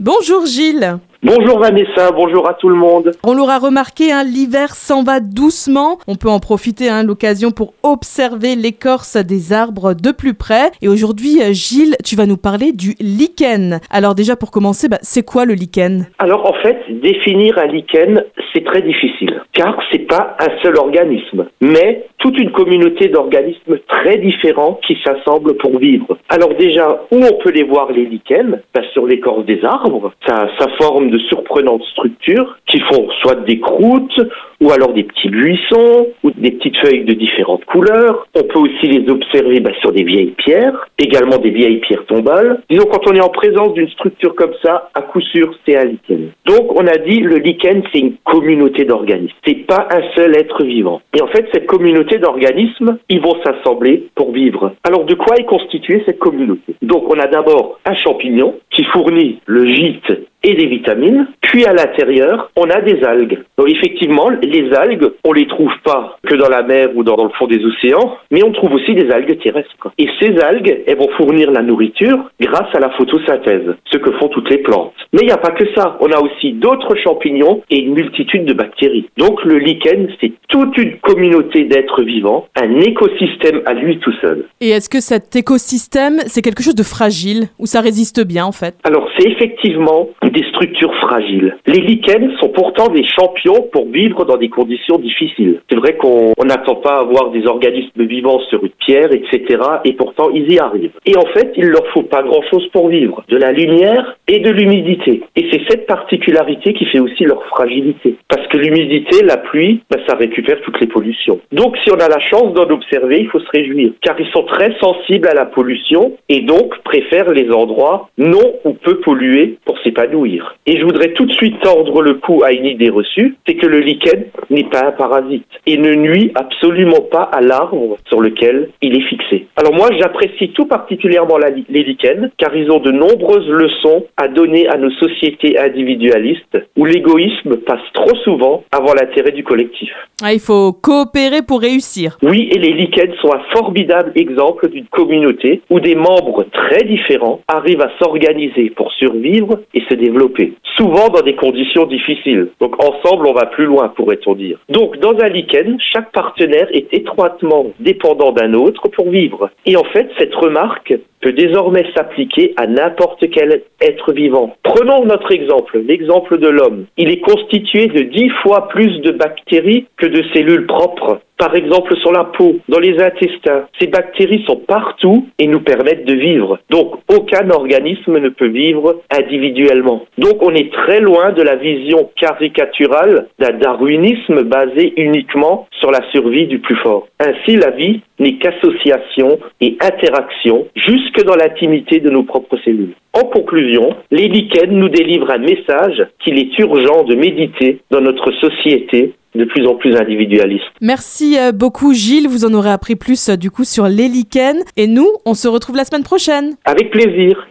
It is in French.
Bonjour Gilles. Bonjour Vanessa, bonjour à tout le monde. On l'aura remarqué, hein, l'hiver s'en va doucement. On peut en profiter, hein, l'occasion pour observer l'écorce des arbres de plus près. Et aujourd'hui, euh, Gilles, tu vas nous parler du lichen. Alors déjà pour commencer, bah, c'est quoi le lichen? Alors en fait, définir un lichen, c'est très difficile, car c'est pas un seul organisme, mais toute une communauté d'organismes très différents qui s'assemblent pour vivre. Alors déjà, où on peut les voir les lichens? Bah, Sur l'écorce des arbres, ça, ça forme de surprenantes structures qui font soit des croûtes ou alors des petits buissons ou des petites feuilles de différentes couleurs. On peut aussi les observer bah, sur des vieilles pierres, également des vieilles pierres tombales. Disons quand on est en présence d'une structure comme ça, à coup sûr c'est un lichen. Donc on a dit le lichen c'est une communauté d'organismes. C'est pas un seul être vivant. Et en fait cette communauté d'organismes, ils vont s'assembler pour vivre. Alors de quoi est constituée cette communauté? Donc on a d'abord un champignon qui fournit le gîte et des vitamines. Puis à l'intérieur, on a des algues. Donc effectivement, les algues, on les trouve pas que dans la mer ou dans, le fond des océans, mais on trouve aussi des algues terrestres. Et ces algues, elles vont fournir la nourriture grâce à la photosynthèse, ce que font toutes les plantes. Mais il n'y a pas que ça. On a aussi d'autres champignons et une multitude de bactéries. Donc le lichen, c'est toute une communauté d'êtres vivants, un écosystème à lui tout seul. Et est-ce que cet écosystème, c'est quelque chose de fragile ou ça résiste bien en fait? Alors c'est effectivement des structures fragiles. Les lichens sont pourtant des champions pour vivre dans des conditions difficiles. C'est vrai qu'on n'attend pas à avoir des organismes vivants sur une pierre, etc. Et pourtant, ils y arrivent. Et en fait, il leur faut pas grand-chose pour vivre. De la lumière et de l'humidité. Et c'est cette particularité qui fait aussi leur fragilité. Parce que l'humidité, la pluie, ben, ça récupère toutes les pollutions. Donc, si on a la chance d'en observer, il faut se réjouir. Car ils sont très sensibles à la pollution et donc préfèrent les endroits non ou peu pollués pour s'épanouir. Et je voudrais tout de suite tordre le cou à une idée reçue, c'est que le lichen n'est pas un parasite et ne nuit absolument pas à l'arbre sur lequel il est fixé. Alors moi, j'apprécie tout particulièrement les lichens car ils ont de nombreuses leçons à donner à nos sociétés individualistes où l'égoïsme passe trop souvent avant l'intérêt du collectif. Ah, il faut coopérer pour réussir. Oui, et les lichens sont un formidable exemple d'une communauté où des membres très différents arrivent à s'organiser pour survivre et se développer souvent dans des conditions difficiles. Donc ensemble, on va plus loin, pourrait-on dire. Donc dans un lichen, chaque partenaire est étroitement dépendant d'un autre pour vivre. Et en fait, cette remarque peut désormais s'appliquer à n'importe quel être vivant. Prenons notre exemple, l'exemple de l'homme. Il est constitué de dix fois plus de bactéries que de cellules propres par exemple sur la peau, dans les intestins. Ces bactéries sont partout et nous permettent de vivre. Donc aucun organisme ne peut vivre individuellement. Donc on est très loin de la vision caricaturale d'un darwinisme basé uniquement sur la survie du plus fort. Ainsi la vie n'est qu'association et interaction jusque dans l'intimité de nos propres cellules. En conclusion, les lichens nous délivrent un message qu'il est urgent de méditer dans notre société de plus en plus individualiste. Merci euh, beaucoup Gilles, vous en aurez appris plus euh, du coup sur les lichens et nous, on se retrouve la semaine prochaine. Avec plaisir.